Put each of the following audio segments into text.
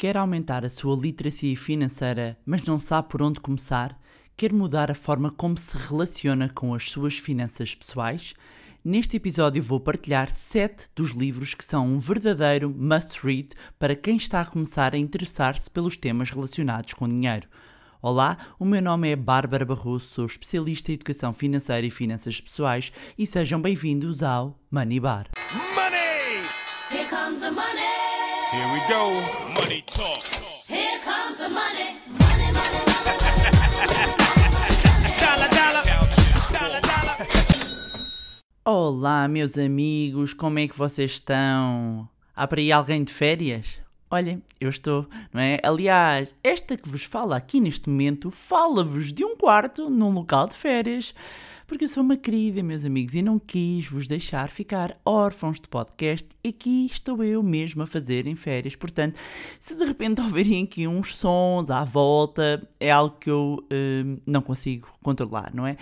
Quer aumentar a sua literacia financeira, mas não sabe por onde começar? Quer mudar a forma como se relaciona com as suas finanças pessoais? Neste episódio vou partilhar 7 dos livros que são um verdadeiro must-read para quem está a começar a interessar-se pelos temas relacionados com dinheiro. Olá, o meu nome é Bárbara Barroso, sou especialista em educação financeira e finanças pessoais e sejam bem-vindos ao Money Bar. Money! Here comes the money. Here we go. Money talk. Here comes the money. Money, money, money, money. Dollar, dollar. Dollar, dollar. Olá, meus amigos, como é que vocês estão? Há para aí alguém de férias? Olhem, eu estou, não é? Aliás, esta que vos fala aqui neste momento fala-vos de um quarto num local de férias. Porque eu sou uma querida, meus amigos, e não quis vos deixar ficar órfãos de podcast. Aqui estou eu mesmo a fazer em férias. Portanto, se de repente ouvirem aqui uns sons à volta, é algo que eu hum, não consigo controlar, não é?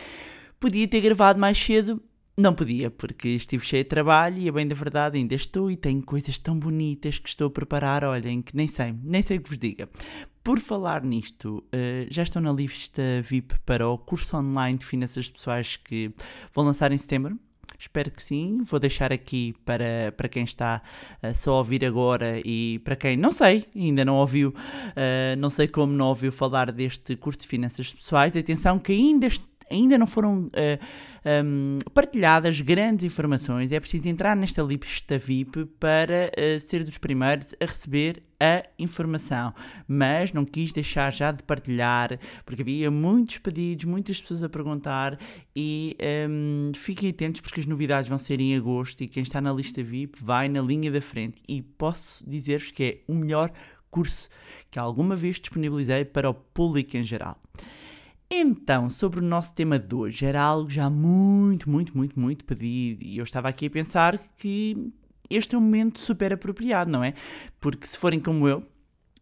Podia ter gravado mais cedo, não podia, porque estive cheio de trabalho e, a bem da verdade, ainda estou e tenho coisas tão bonitas que estou a preparar, olhem, que nem sei, nem sei o que vos diga. Por falar nisto, eh, já estou na lista VIP para o curso online de finanças pessoais que vou lançar em setembro. Espero que sim. Vou deixar aqui para, para quem está eh, só a ouvir agora e para quem não sei, ainda não ouviu, eh, não sei como não ouviu falar deste curso de finanças pessoais. Atenção que ainda est- ainda não foram eh, hum, partilhadas grandes informações, é preciso entrar nesta lista VIP para eh, ser dos primeiros a receber a informação. Mas não quis deixar já de partilhar, porque havia muitos pedidos, muitas pessoas a perguntar e hum, fiquem atentos porque as novidades vão ser em agosto e quem está na lista VIP vai na linha da frente. E posso dizer-vos que é o melhor curso que alguma vez disponibilizei para o público em geral. Então, sobre o nosso tema de hoje, era algo já muito, muito, muito, muito pedido e eu estava aqui a pensar que este é um momento super apropriado, não é? Porque se forem como eu,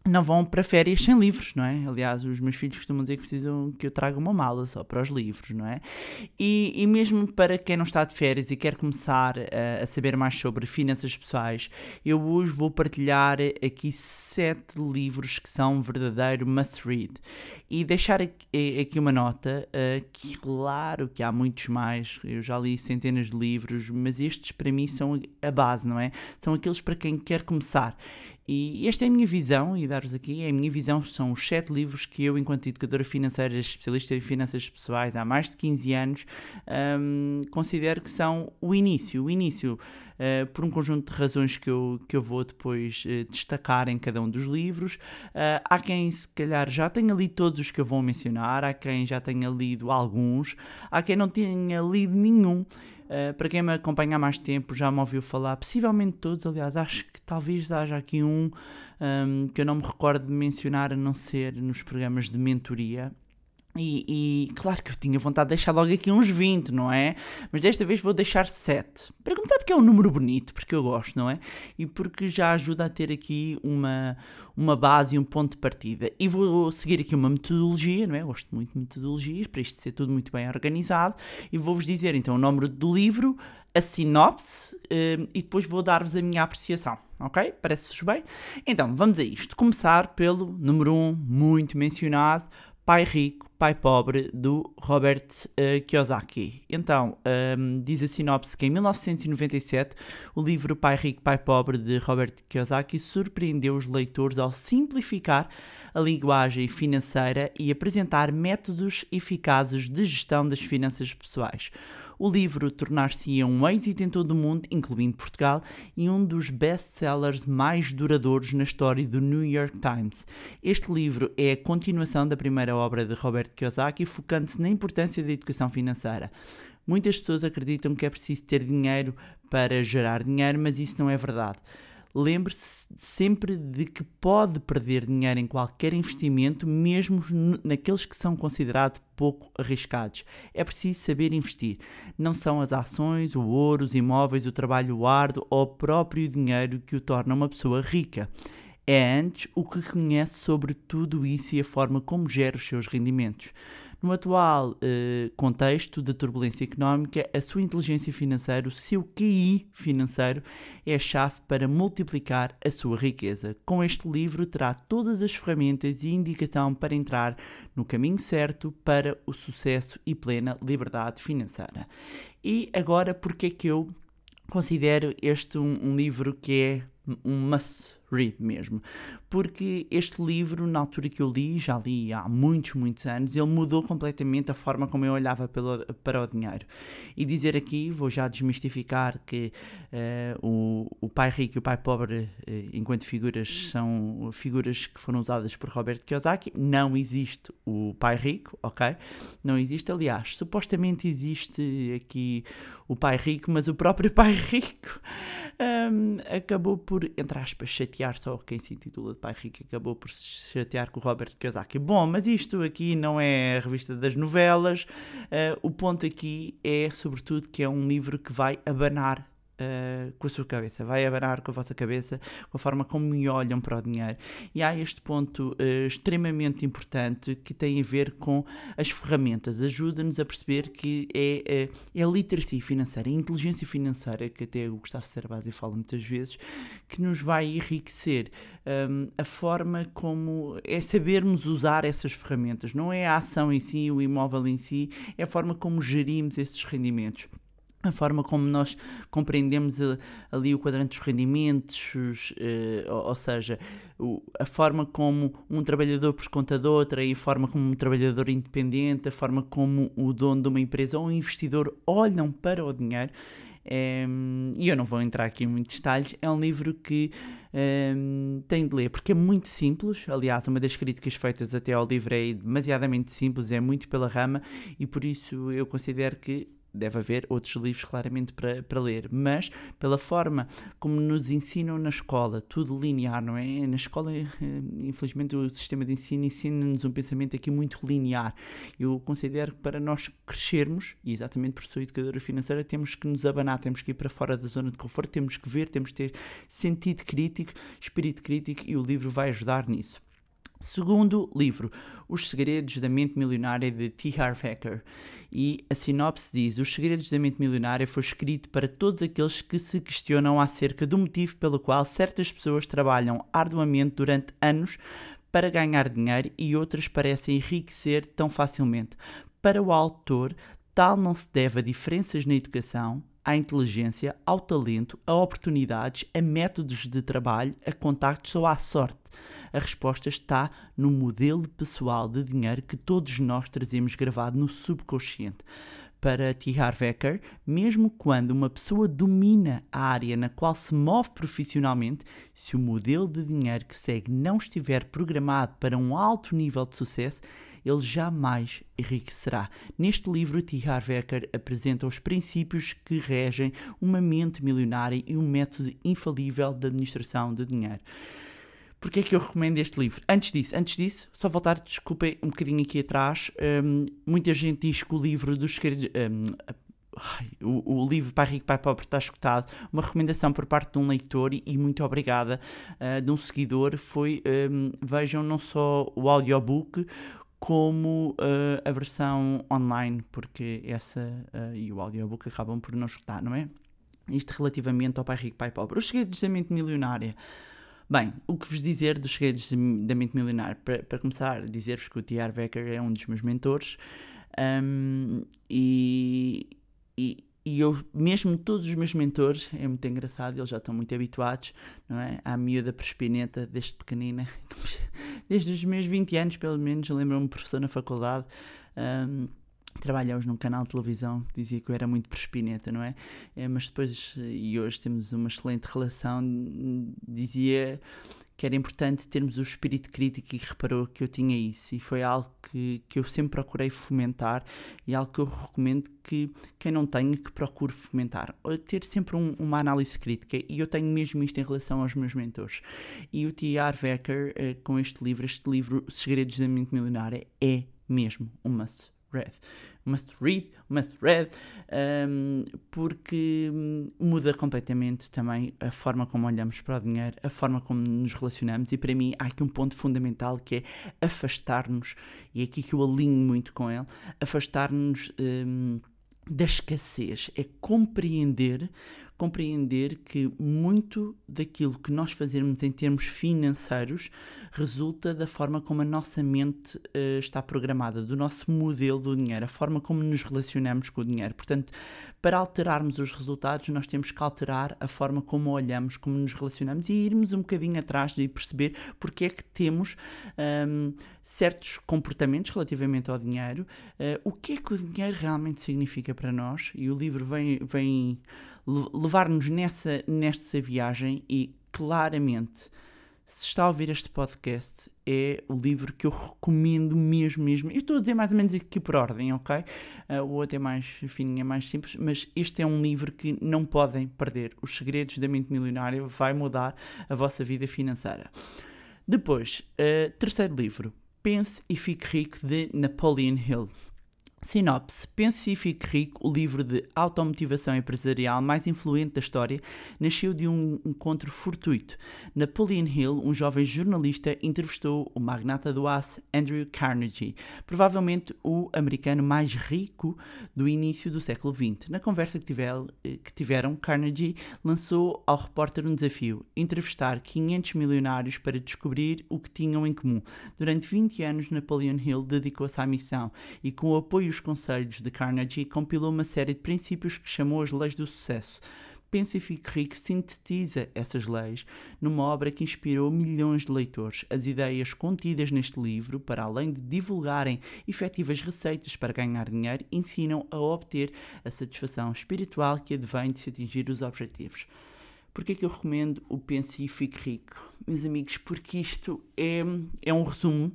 não vão para férias sem livros, não é? Aliás, os meus filhos costumam dizer que precisam que eu traga uma mala só para os livros, não é? E, e mesmo para quem não está de férias e quer começar a, a saber mais sobre finanças pessoais, eu hoje vou partilhar aqui sete livros que são verdadeiro must-read. E deixar aqui, eh, aqui uma nota, eh, que claro que há muitos mais, eu já li centenas de livros, mas estes para mim são a base, não é? São aqueles para quem quer começar. E esta é a minha visão, e dar-vos aqui, a minha visão são os sete livros que eu, enquanto educadora financeira, especialista em finanças pessoais há mais de 15 anos, hum, considero que são o início. O início, uh, por um conjunto de razões que eu, que eu vou depois uh, destacar em cada um dos livros. Uh, há quem, se calhar, já tenha lido todos os que eu vou mencionar, há quem já tenha lido alguns, há quem não tenha lido nenhum. Uh, para quem me acompanha há mais tempo, já me ouviu falar, possivelmente todos, aliás, acho que talvez haja aqui um, um, que eu não me recordo de mencionar, a não ser nos programas de mentoria. E, e, claro que eu tinha vontade de deixar logo aqui uns 20, não é? Mas desta vez vou deixar 7. Para começar, porque é um número bonito, porque eu gosto, não é? E porque já ajuda a ter aqui uma, uma base e um ponto de partida. E vou seguir aqui uma metodologia, não é? Gosto muito de metodologias, para isto ser tudo muito bem organizado. E vou-vos dizer então o número do livro, a sinopse eh, e depois vou dar-vos a minha apreciação, ok? Parece-vos bem? Então, vamos a isto. Começar pelo número 1, um, muito mencionado. Pai Rico, Pai Pobre, do Robert uh, Kiyosaki. Então, um, diz a sinopse que em 1997 o livro Pai Rico, Pai Pobre, de Robert Kiyosaki, surpreendeu os leitores ao simplificar a linguagem financeira e apresentar métodos eficazes de gestão das finanças pessoais. O livro tornar-se-ia um êxito em todo o mundo, incluindo Portugal, e um dos best-sellers mais duradouros na história do New York Times. Este livro é a continuação da primeira obra de Robert Kiyosaki, focando-se na importância da educação financeira. Muitas pessoas acreditam que é preciso ter dinheiro para gerar dinheiro, mas isso não é verdade. Lembre-se sempre de que pode perder dinheiro em qualquer investimento, mesmo naqueles que são considerados pouco arriscados. É preciso saber investir. Não são as ações, o ouro, os imóveis, o trabalho árduo ou o próprio dinheiro que o torna uma pessoa rica. É antes o que conhece sobre tudo isso e a forma como gera os seus rendimentos. No atual eh, contexto de turbulência económica, a sua inteligência financeira, o seu QI financeiro, é a chave para multiplicar a sua riqueza. Com este livro, terá todas as ferramentas e indicação para entrar no caminho certo para o sucesso e plena liberdade financeira. E agora, porque é que eu considero este um, um livro que é um must read mesmo. Porque este livro, na altura que eu li, já li há muitos, muitos anos, ele mudou completamente a forma como eu olhava pelo, para o dinheiro. E dizer aqui, vou já desmistificar que uh, o, o pai rico e o pai pobre, uh, enquanto figuras, são figuras que foram usadas por Roberto Kiyosaki. Não existe o pai rico, ok? Não existe. Aliás, supostamente existe aqui o pai rico, mas o próprio pai rico um, acabou por, entre aspas, chatear só quem se intitula pai rico, acabou por se chatear com o Robert Kiyosaki. Bom, mas isto aqui não é a revista das novelas, uh, o ponto aqui é, sobretudo, que é um livro que vai abanar Uh, com a sua cabeça, vai abanar com a vossa cabeça, com a forma como me olham para o dinheiro. E há este ponto uh, extremamente importante que tem a ver com as ferramentas, ajuda-nos a perceber que é, uh, é a literacia financeira, a inteligência financeira, que até o Gustavo Cerbasi fala muitas vezes, que nos vai enriquecer um, a forma como é sabermos usar essas ferramentas, não é a ação em si, o imóvel em si, é a forma como gerimos esses rendimentos a forma como nós compreendemos a, ali o quadrante dos rendimentos, uh, ou, seja, a forma como um trabalhador por conta de outra, e a forma como um trabalhador independente, a forma como o dono de uma empresa ou um investidor olham para o dinheiro. É, e eu não vou entrar aqui em muitos detalhes, é um livro que é, tem de ler, porque é muito simples. Aliás, uma das críticas feitas até ao livro é demasiadamente simples, é muito pela rama, e por isso eu considero que deve haver outros livros claramente para, para ler, mas pela forma como nos ensinam na escola, tudo linear, não é? Na escola, eh, infelizmente, o sistema de ensino ensina-nos um pensamento aqui muito linear. Eu considero que para nós crescermos, e exatamente por ser educadora financeira, temos que nos abanar, temos que ir para fora da zona de conforto, temos que ver, temos que ter sentido crítico, espírito crítico, e o livro vai ajudar nisso. Segundo livro, Os Segredos da Mente Milionária de T. Harv Eker. E a sinopse diz: Os Segredos da Mente Milionária foi escrito para todos aqueles que se questionam acerca do motivo pelo qual certas pessoas trabalham arduamente durante anos para ganhar dinheiro e outras parecem enriquecer tão facilmente. Para o autor, tal não se deve a diferenças na educação, à inteligência, ao talento, a oportunidades, a métodos de trabalho, a contactos ou à sorte. A resposta está no modelo pessoal de dinheiro que todos nós trazemos gravado no subconsciente. Para T. Harv Eker, mesmo quando uma pessoa domina a área na qual se move profissionalmente, se o modelo de dinheiro que segue não estiver programado para um alto nível de sucesso, ele jamais enriquecerá. Neste livro, T. Harv Eker apresenta os princípios que regem uma mente milionária e um método infalível de administração de dinheiro. Porquê é que eu recomendo este livro? Antes disso, antes disso, só voltar, desculpem, um bocadinho aqui atrás. Um, muita gente diz que o livro dos. Um, o, o, livro Pai Rico, Pai Pobre está escutado. Uma recomendação por parte de um leitor e, e muito obrigada uh, de um seguidor foi um, vejam não só o audiobook como uh, a versão online, porque essa uh, e o audiobook acabam por não escutar, não é? Isto relativamente ao Pai Rico, Pai Pobre. Os segredos da mente milionária. Bem, o que vos dizer dos segredos da mente milionária? Para, para começar, dizer-vos que o T.R. Becker é um dos meus mentores um, e, e, e, eu, mesmo todos os meus mentores, é muito engraçado, eles já estão muito habituados, não é? À miúda perspineta desde pequenina, desde os meus 20 anos, pelo menos, lembro-me professor na faculdade. Um, trabalhávamos num canal de televisão que dizia que eu era muito perspineta, não é? é? Mas depois, e hoje temos uma excelente relação, dizia que era importante termos o espírito crítico e reparou que eu tinha isso e foi algo que, que eu sempre procurei fomentar e algo que eu recomendo que quem não tenha que procure fomentar ter sempre um, uma análise crítica e eu tenho mesmo isto em relação aos meus mentores e o T.R. Becker eh, com este livro, este livro Segredos da Mente Milionária é mesmo um must read must read, must read, um, porque hum, muda completamente também a forma como olhamos para o dinheiro, a forma como nos relacionamos, e para mim há aqui um ponto fundamental que é afastar-nos, e é aqui que eu alinho muito com ele, afastar-nos. hum, da escassez, é compreender, compreender que muito daquilo que nós fazemos em termos financeiros resulta da forma como a nossa mente eh, está programada, do nosso modelo do dinheiro, a forma como nos relacionamos com o dinheiro. Portanto, para alterarmos os resultados, nós temos que alterar a forma como olhamos, como nos relacionamos e irmos um bocadinho atrás e perceber porque é que temos hum, certos comportamentos relativamente ao dinheiro, eh, o que é que o dinheiro realmente significa para nós e o livro vem, vem levar-nos nessa, nesta viagem e claramente se está a ouvir este podcast, é o livro que eu recomendo mesmo, mesmo. Eu estou a dizer mais ou menos aqui por ordem, ok? Ah, o outro é mais fininho, é mais simples, mas este é um livro que não podem perder. Os Segredos da Mente Milionária vai mudar a vossa vida financeira. Depois, ah, terceiro livro, Pense e Fique Rico, de Napoleon Hill. Sinopse: Pense e Fique Rico, o livro de automotivação empresarial mais influente da história, nasceu de um encontro fortuito. Napoleon Hill, um jovem jornalista, entrevistou o magnata do aço Andrew Carnegie, provavelmente o americano mais rico do início do século XX. Na conversa que, tiver- eh, que tiveram, Carnegie lançou ao repórter um desafio: entrevistar 500 milionários para descobrir o que tinham em comum. Durante 20 anos, Napoleon Hill dedicou-se à missão e, com o apoio os conselhos de Carnegie, compilou uma série de princípios que chamou as leis do sucesso. Pense e Fique Rico sintetiza essas leis numa obra que inspirou milhões de leitores. As ideias contidas neste livro, para além de divulgarem efetivas receitas para ganhar dinheiro, ensinam a obter a satisfação espiritual que advém de se atingir os objetivos. Porquê é que eu recomendo o Pense e Fique Rico? Meus amigos, porque isto é, é um resumo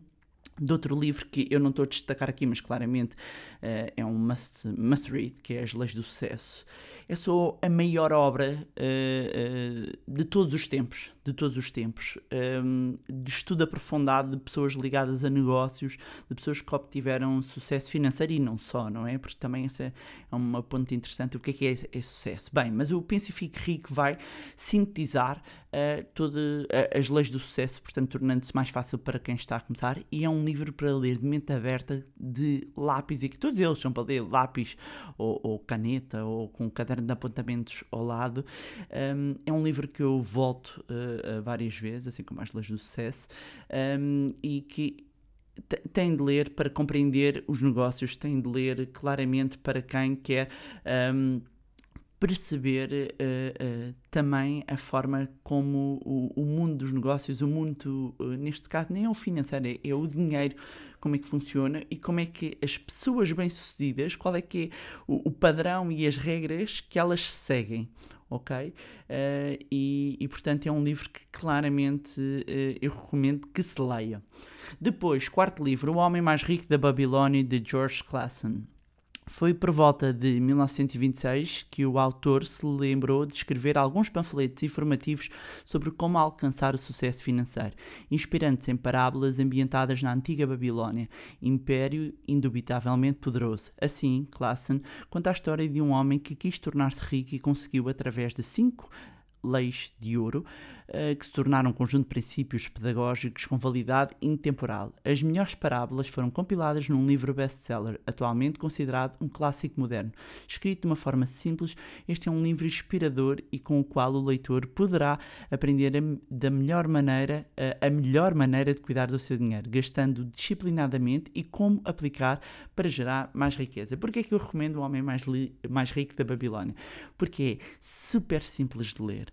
de outro livro que eu não estou a destacar aqui, mas claramente eh, é um must, must read, que é As Leis do Sucesso. É só a maior obra eh, eh, de todos os tempos, de todos os tempos, um, de estudo aprofundado de pessoas ligadas a negócios, de pessoas que obtiveram sucesso financeiro e não só, não é? Porque também essa é uma ponto interessante. O que é que é, é sucesso? Bem, mas o Pense e Fique Rico vai sintetizar uh, todas as leis do sucesso, portanto, tornando-se mais fácil para quem está a começar. E é um livro para ler de mente aberta, de lápis, e que todos eles são para ler lápis ou, ou caneta ou com um caderno de apontamentos ao lado. Um, é um livro que eu volto uh, várias vezes, assim como as leis do sucesso, um, e que te- tem de ler para compreender os negócios, tem de ler claramente para quem quer um, perceber eh, eh, também a forma como o, o mundo dos negócios, o mundo, eh, neste caso, nem é o financeiro, é, é o dinheiro, como é que funciona e como é que as pessoas bem-sucedidas, qual é que é o, o padrão e as regras que elas seguem. Ok? E, e, portanto é um livro que claramente eu recomendo que se leia. Depois, quarto livro, O Homem Mais Rico da Babilónia, de George Clason. Foi por volta de 1926 que o autor se lembrou de escrever alguns panfletos informativos sobre como alcançar o sucesso financeiro, inspirando-se em parábolas ambientadas na antiga Babilónia, império indubitavelmente poderoso. Assim, Classen conta a história de um homem que quis tornar-se rico e conseguiu através de cinco leis de ouro, que se tornaram um conjunto de princípios pedagógicos com validade intemporal. As melhores parábolas foram compiladas num livro best-seller, atualmente considerado um clássico moderno. Escrito de uma forma simples, este é um livro inspirador e com o qual o leitor poderá aprender a, da melhor maneira, a, a melhor maneira de cuidar do seu dinheiro, gastando disciplinadamente e como aplicar para gerar mais riqueza. Porquê é que eu recomendo o Homem Mais, mais Rico da Babilónia? Porque é super simples de ler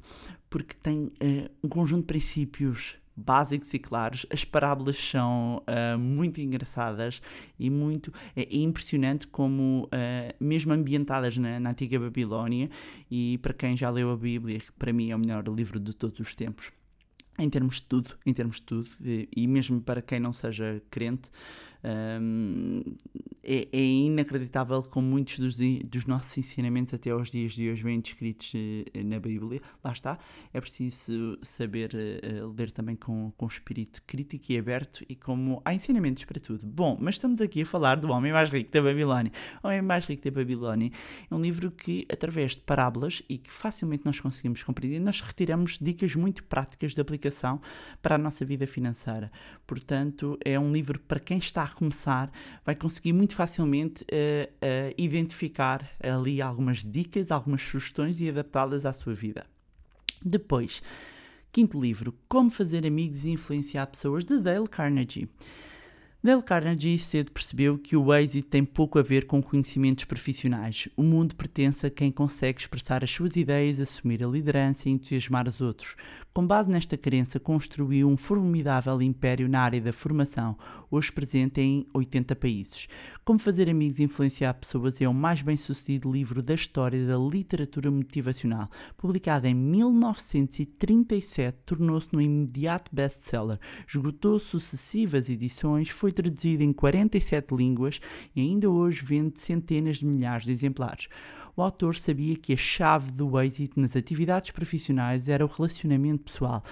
porque tem uh, um conjunto de princípios básicos e claros. As parábolas são uh, muito engraçadas e muito é, é impressionante como, uh, mesmo ambientadas na, na, antiga Babilónia, e para quem já leu a Bíblia, para mim é o melhor livro de todos os tempos. Em termos de tudo, em termos de tudo, e, e mesmo para quem não seja crente, Um, é, é inacreditável como muitos dos, dos nossos ensinamentos até aos dias de hoje vêm descritos eh, na Bíblia. Lá está, é preciso saber eh, ler também com, com espírito crítico e aberto e como há ensinamentos para tudo. Bom, mas estamos aqui a falar do Homem Mais Rico da Babilónia. O Homem Mais Rico da Babilónia é um livro que, através de parábolas e que facilmente nós conseguimos compreender, nós retiramos dicas muito práticas de aplicação para a nossa vida financeira. Portanto, é um livro para quem está começar, vai conseguir muito facilmente eh, eh, identificar ali algumas dicas, algumas sugestões e adaptá-las à sua vida. Depois, quinto livro, Como Fazer Amigos e Influenciar Pessoas, de Dale Carnegie. Dale Carnegie cedo percebeu que o êxito tem pouco a ver com conhecimentos profissionais. O mundo pertence a quem consegue expressar as suas ideias, assumir a liderança e entusiasmar os outros. Com base nesta crença, construiu um formidável império na área da formação, hoje presente em 80 países. Como fazer amigos e influenciar pessoas é o mais bem-sucedido livro da história da literatura motivacional. Publicado em 1937, tornou-se no imediato best-seller. Esgotou sucessivas edições, foi traduzido em 47 línguas e ainda hoje vende centenas de milhares de exemplares. O autor sabia que a chave do êxito nas atividades profissionais era o relacionamento pessoal.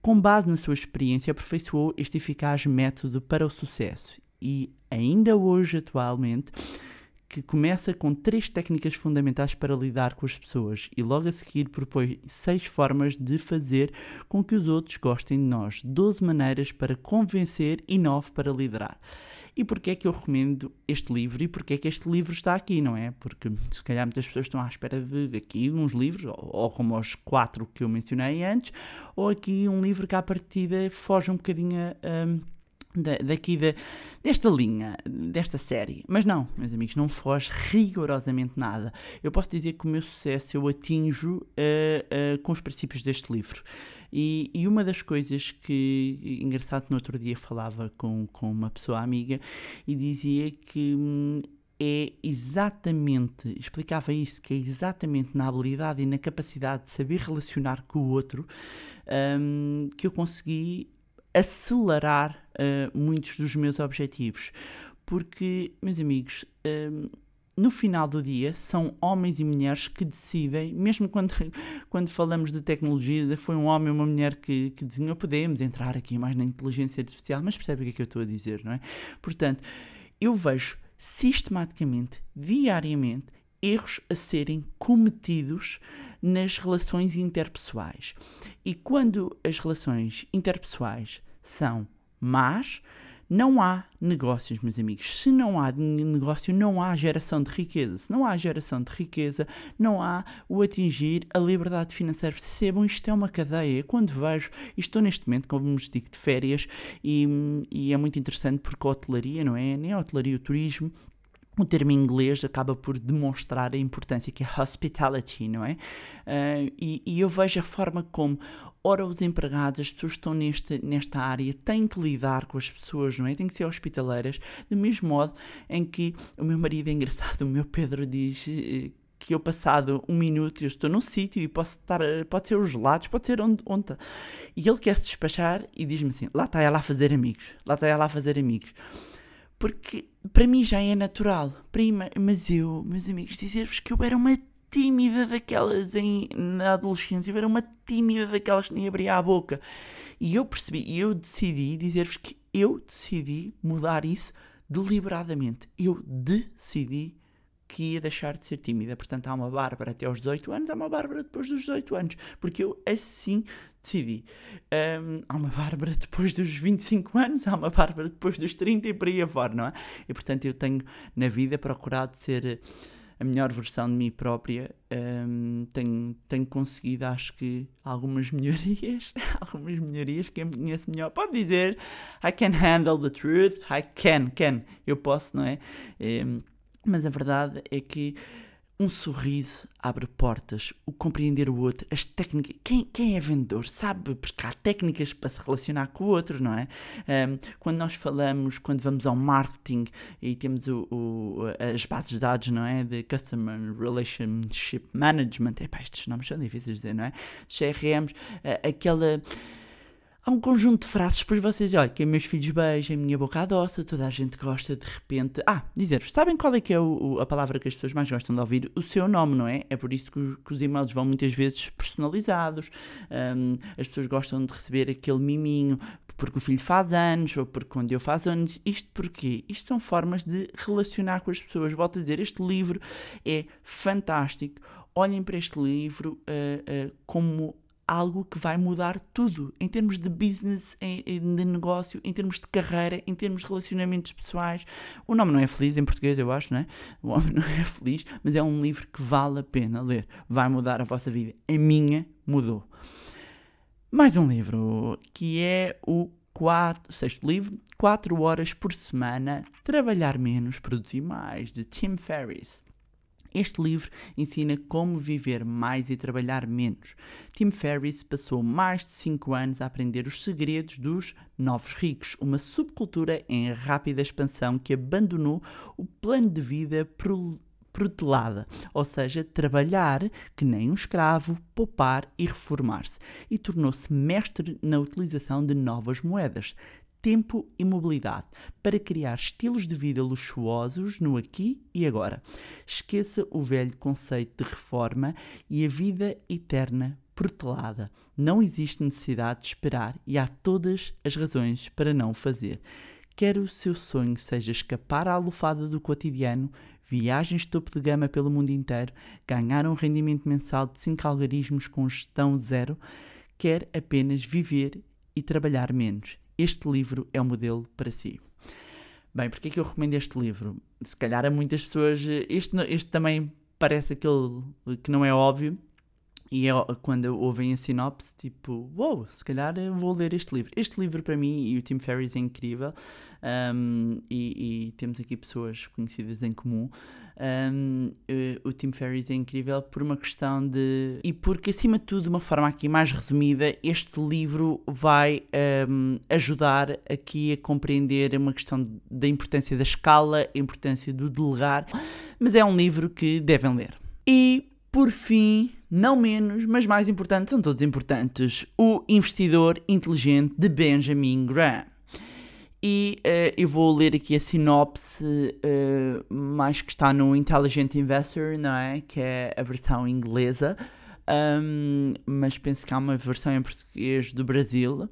Com base na sua experiência, aperfeiçoou este eficaz método para o sucesso e ainda hoje, atualmente, que começa com três técnicas fundamentais para lidar com as pessoas e logo a seguir propõe seis formas de fazer com que os outros gostem de nós, 12 maneiras para convencer e nove para liderar. E porquê é que eu recomendo este livro e porquê é que este livro está aqui, não é? Porque se calhar muitas pessoas estão à espera de, aqui uns livros, ou, ou como os quatro que eu mencionei antes, ou aqui um livro que à partida foge um bocadinho a... hum, da- daqui da, desta linha, desta série. Mas não, meus amigos, não foge rigorosamente nada. Eu posso dizer que o meu sucesso eu atinjo ah, ah, com os princípios deste livro. E, e uma das coisas que, engraçado, no outro dia falava com, com uma pessoa amiga e dizia que hum, é exatamente, explicava isso, que é exatamente na habilidade e na capacidade de saber relacionar com o outro hum, que eu consegui acelerar eh, muitos dos meus objetivos. Porque, meus amigos, hum, no final do dia são homens e mulheres que decidem, mesmo quando, quando falamos de tecnologia, foi um homem ou uma mulher que, que desenhou, podemos entrar aqui mais na inteligência artificial, mas percebe o que é que eu estou a dizer, não é? Portanto, eu vejo sistematicamente, diariamente, erros a serem cometidos nas relações interpessoais. E quando as relações interpessoais são más, não há negócios, meus amigos. Se não há ne- negócio, não há geração de riqueza. Se não há geração de riqueza, não há o atingir a liberdade financeira. Percebam, isto é uma cadeia. Quando vejo, estou neste momento, como vos digo, de férias, e, e é muito interessante porque a hotelaria, não é? Nem a hotelaria, o turismo, o termo em inglês acaba por demonstrar a importância que é hospitality, não é? Ah, e, e eu vejo a forma como, ora, os empregados, as pessoas que estão nesta, nesta área, têm que lidar com as pessoas, não é? Têm que ser hospitaleiras, do mesmo modo em que o meu marido é engraçado, o meu Pedro diz. eh, que eu passado um minuto eu estou num sítio e posso estar, pode ser os gelados, pode ser onde, onde tá. E ele quer se despachar e diz-me assim: lá está ela a fazer amigos, lá está ela a fazer amigos porque para mim já é natural. Prima, mas eu, meus amigos, dizer-vos que eu era uma tímida daquelas em, na adolescência, eu era uma tímida daquelas que nem abria a boca. E eu percebi, e eu decidi dizer-vos que eu decidi mudar isso deliberadamente. Eu decidi que ia deixar de ser tímida. Portanto, há uma Bárbara até aos 18 anos, há uma Bárbara depois dos 18 anos. Porque eu assim decidi. Hum, há uma Bárbara depois dos 25 anos, há uma Bárbara depois dos 30 e por aí afora, não é? E portanto, eu tenho na vida procurado ser a melhor versão de mim própria. Hum, tenho, tenho conseguido, acho que, algumas melhorias. algumas melhorias. Quem me conhece melhor pode dizer: I can handle the truth. I can, can. Eu posso, não é? Hum, mas a verdade é que um sorriso abre portas, o compreender o outro, as técnicas. Quem, quem é vendedor sabe buscar técnicas para se relacionar com o outro, não é? Ahm, quando nós falamos, quando vamos ao marketing e temos o, o- as bases de dados, não é? De Customer Relationship Management, epá, estes nomes são difíceis de dizer, não é? CRMs, aquela há um conjunto de frases para vocês, olha, que meus filhos beijam, a minha boca adoça, toda a gente gosta de repente. Ah, dizer-vos, sabem qual é que é o- o- a palavra que as pessoas mais gostam de ouvir? O seu nome, não é? É por isso que, os- que os e-mails vão muitas vezes personalizados. Hum, as pessoas gostam de receber aquele miminho porque o filho faz anos ou porque quando eu faço anos. Isto porquê? Isto são formas de relacionar com as pessoas. Volto a dizer, este livro é fantástico. Olhem para este livro ah, ah, como algo que vai mudar tudo em termos de business, em- de negócio, em termos de carreira, em termos de relacionamentos pessoais. O nome não é feliz em português, eu acho, não é? O homem não é feliz, mas é um livro que vale a pena ler. Vai mudar a vossa vida. A minha mudou. Mais um livro que é o quatro, sexto livro, 4 horas por semana, trabalhar menos, produzir mais, de Tim Ferriss. Este livro ensina como viver mais e trabalhar menos. Tim Ferriss passou mais de 5 anos a aprender os segredos dos novos ricos, uma subcultura em rápida expansão que abandonou o plano de vida pro- protelada, ou seja, trabalhar que nem um escravo, poupar e reformar-se, e tornou-se mestre na utilização de novas moedas, tempo e mobilidade, para criar estilos de vida luxuosos no aqui e agora. Esqueça o velho conceito de reforma e a vida eterna protelada. Não existe necessidade de esperar e há todas as razões para não fazer. Quer o seu sonho seja escapar à alofada do cotidiano, viagens topo de gama pelo mundo inteiro, ganhar um rendimento mensal de 5 algarismos com gestão zero, quer apenas viver e trabalhar menos. Este livro é o modelo para si. Bem, porque é que eu recomendo este livro? Se calhar a muitas pessoas. eh, Este, este também parece aquele que não é óbvio. E é quando ouvem a sinopse, tipo, uou, wow, se calhar eu vou ler este livro. Este livro para mim e o Tim Ferriss é incrível. um, e, e temos aqui pessoas conhecidas em comum. Um, eh, o Tim Ferriss é incrível por uma questão de. E porque, acima de tudo, de uma forma aqui mais resumida, este livro vai um, ajudar aqui a compreender uma questão da importância da escala, a importância do delegar. Mas é um livro que devem ler. E por fim, não menos, mas mais importante, são todos importantes, O Investidor Inteligente de Benjamin Graham. E eh, eu vou ler aqui a sinopse, eh, mais que está no Intelligent Investor, não é? Que é a versão inglesa, Ahm, mas penso que há uma versão em português do Brasil.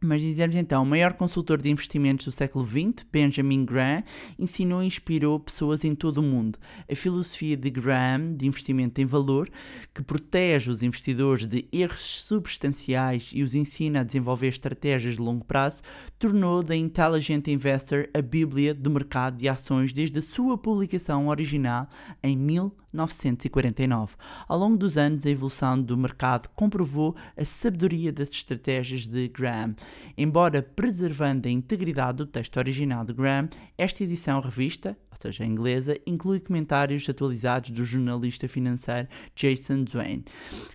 Mas dizemos então, o maior consultor de investimentos do século XX, Benjamin Graham, ensinou e inspirou pessoas em todo o mundo. A filosofia de Graham de investimento em valor, que protege os investidores de erros substanciais e os ensina a desenvolver estratégias de longo prazo, tornou The Intelligent Investor a bíblia do mercado de ações desde a sua publicação original em 1949. Ao longo dos anos, a evolução do mercado comprovou a sabedoria das estratégias de Graham. Embora preservando a integridade do texto original de Graham, esta edição revista, ou seja, inglesa, inclui comentários atualizados do jornalista financeiro Jason Duane,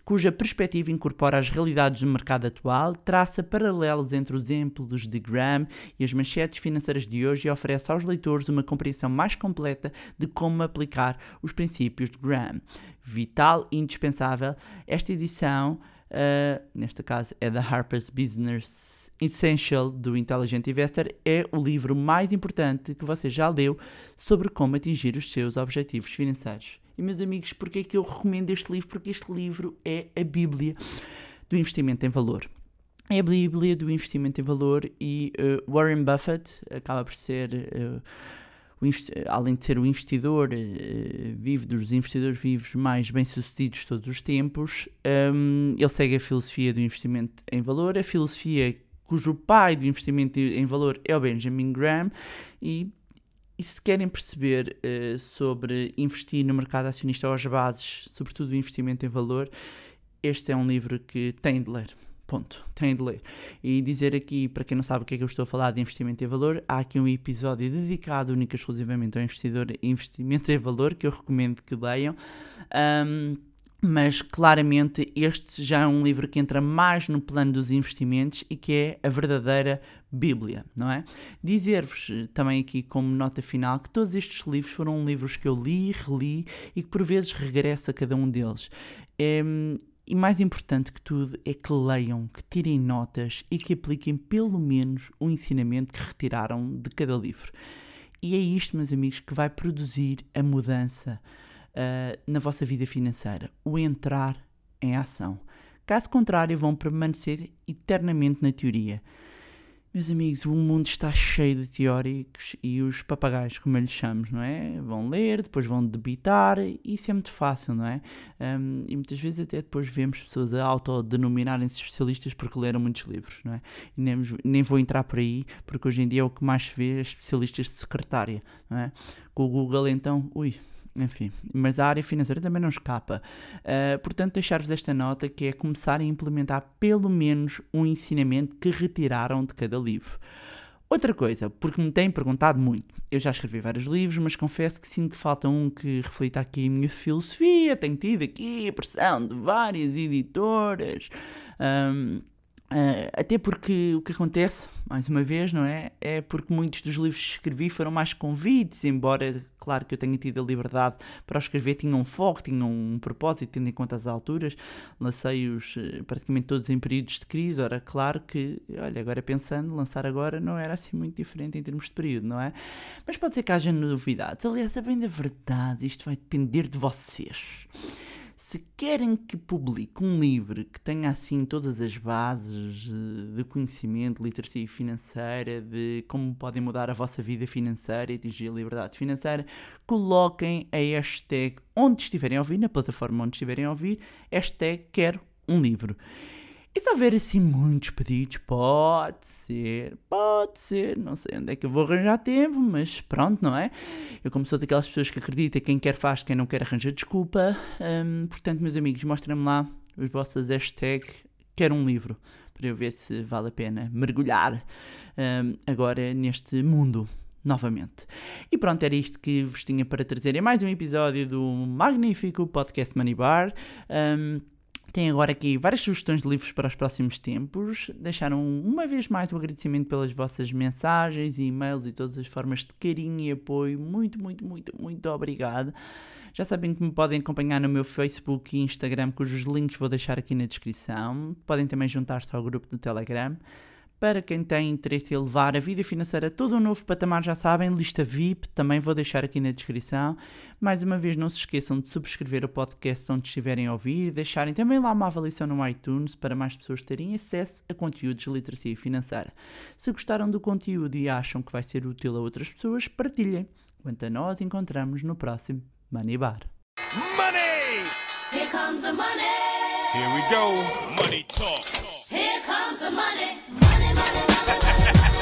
cuja perspectiva incorpora as realidades do mercado atual, traça paralelos entre os exemplos de Graham e as manchetes financeiras de hoje e oferece aos leitores uma compreensão mais completa de como aplicar os princípios de Graham. Vital e indispensável, esta edição, uh, neste caso é da Harper's Business Essential do Intelligent Investor é o livro mais importante que você já leu sobre como atingir os seus objetivos financeiros. E meus amigos, porquê é que eu recomendo este livro? Porque este livro é a Bíblia do investimento em valor. É a Bíblia do investimento em valor e uh, Warren Buffett acaba por ser, uh, além de ser o investidor uh, vivo dos investidores vivos mais bem-sucedidos todos os tempos, um, ele segue a filosofia do investimento em valor, a filosofia cujo pai do investimento em valor é o Benjamin Graham, e, e se querem perceber uh, sobre investir no mercado acionista ou as bases, sobretudo o investimento em valor, este é um livro que têm de ler. Ponto. Têm de ler. E dizer aqui, para quem não sabe o que é que eu estou a falar de investimento em valor, há aqui um episódio dedicado única exclusivamente ao investidor investimento em valor, que eu recomendo que leiam. Um, mas claramente este já é um livro que entra mais no plano dos investimentos e que é a verdadeira Bíblia, não é? Dizer-vos também aqui como nota final que todos estes livros foram livros que eu li, reli e que por vezes regresso a cada um deles. É, E mais importante que tudo é que leiam, que tirem notas e que apliquem pelo menos o ensinamento que retiraram de cada livro. E é isto, meus amigos, que vai produzir a mudança uh, na vossa vida financeira: o entrar em ação. Caso contrário, vão permanecer eternamente na teoria. Meus amigos, o mundo está cheio de teóricos e os papagaios, como eu lhes chamo, não é? Vão ler, depois vão debitar, e isso é muito fácil, não é? Um, e muitas vezes até depois vemos pessoas a autodenominarem-se especialistas porque leram muitos livros, não é? E nem, nem vou entrar por aí, porque hoje em dia é o que mais se vê é especialistas de secretária, não é? Com o Google, então, ui, enfim, mas a área financeira também não escapa. Uh, portanto, deixar-vos esta nota que é começar a implementar pelo menos um ensinamento que retiraram de cada livro. Outra coisa, porque me têm perguntado muito. Eu já escrevi vários livros, mas confesso que sinto que falta um que reflita aqui a minha filosofia. Tenho tido aqui a pressão de várias editoras. Um, Uh, até porque o que acontece, mais uma vez, não é? É porque muitos dos livros que escrevi foram mais convites, embora, claro que eu tenha tido a liberdade para escrever, tinham um foco, tinham um propósito, tendo em conta as alturas. Lancei-os eh, praticamente todos em períodos de crise. Ora, claro que, olha, agora pensando, lançar agora não era assim muito diferente em termos de período, não é? Mas pode ser que haja novidades. Aliás, a bem da verdade, isto vai depender de vocês. Se querem que publique um livro que tenha assim todas as bases de conhecimento, literacia financeira, de como podem mudar a vossa vida financeira e atingir a liberdade financeira, coloquem a hashtag onde estiverem a ouvir, na plataforma onde estiverem a ouvir, hashtag quero um livro. E se houver assim muitos pedidos, pode ser, pode ser, não sei onde é que eu vou arranjar tempo, mas pronto, não é? Eu como sou daquelas pessoas que acredita quem quer faz, quem não quer arranja desculpa. Hum, portanto, meus amigos, mostrem-me lá os vossos hashtags, quero um livro, para eu ver se vale a pena mergulhar hum, agora neste mundo novamente. E pronto, era isto que vos tinha para trazer em mais um episódio do magnífico podcast Money Bar. Um, tem agora aqui várias sugestões de livros para os próximos tempos. Deixaram uma vez mais o agradecimento pelas vossas mensagens, e-mails e todas as formas de carinho e apoio. Muito, muito, muito, muito obrigado. Já sabem que me podem acompanhar no meu Facebook e Instagram, cujos links vou deixar aqui na descrição. Podem também juntar-se ao grupo do Telegram. Para quem tem interesse em levar a vida financeira a todo um novo patamar, já sabem, lista VIP, também vou deixar aqui na descrição. Mais uma vez, não se esqueçam de subscrever o podcast onde estiverem a ouvir e deixarem também lá uma avaliação no iTunes para mais pessoas terem acesso a conteúdos de literacia financeira. Se gostaram do conteúdo e acham que vai ser útil a outras pessoas, partilhem. Quanto a nós, encontramos no próximo Money Bar. Money! Here comes the money. Here we go. Money talk. Here comes the money.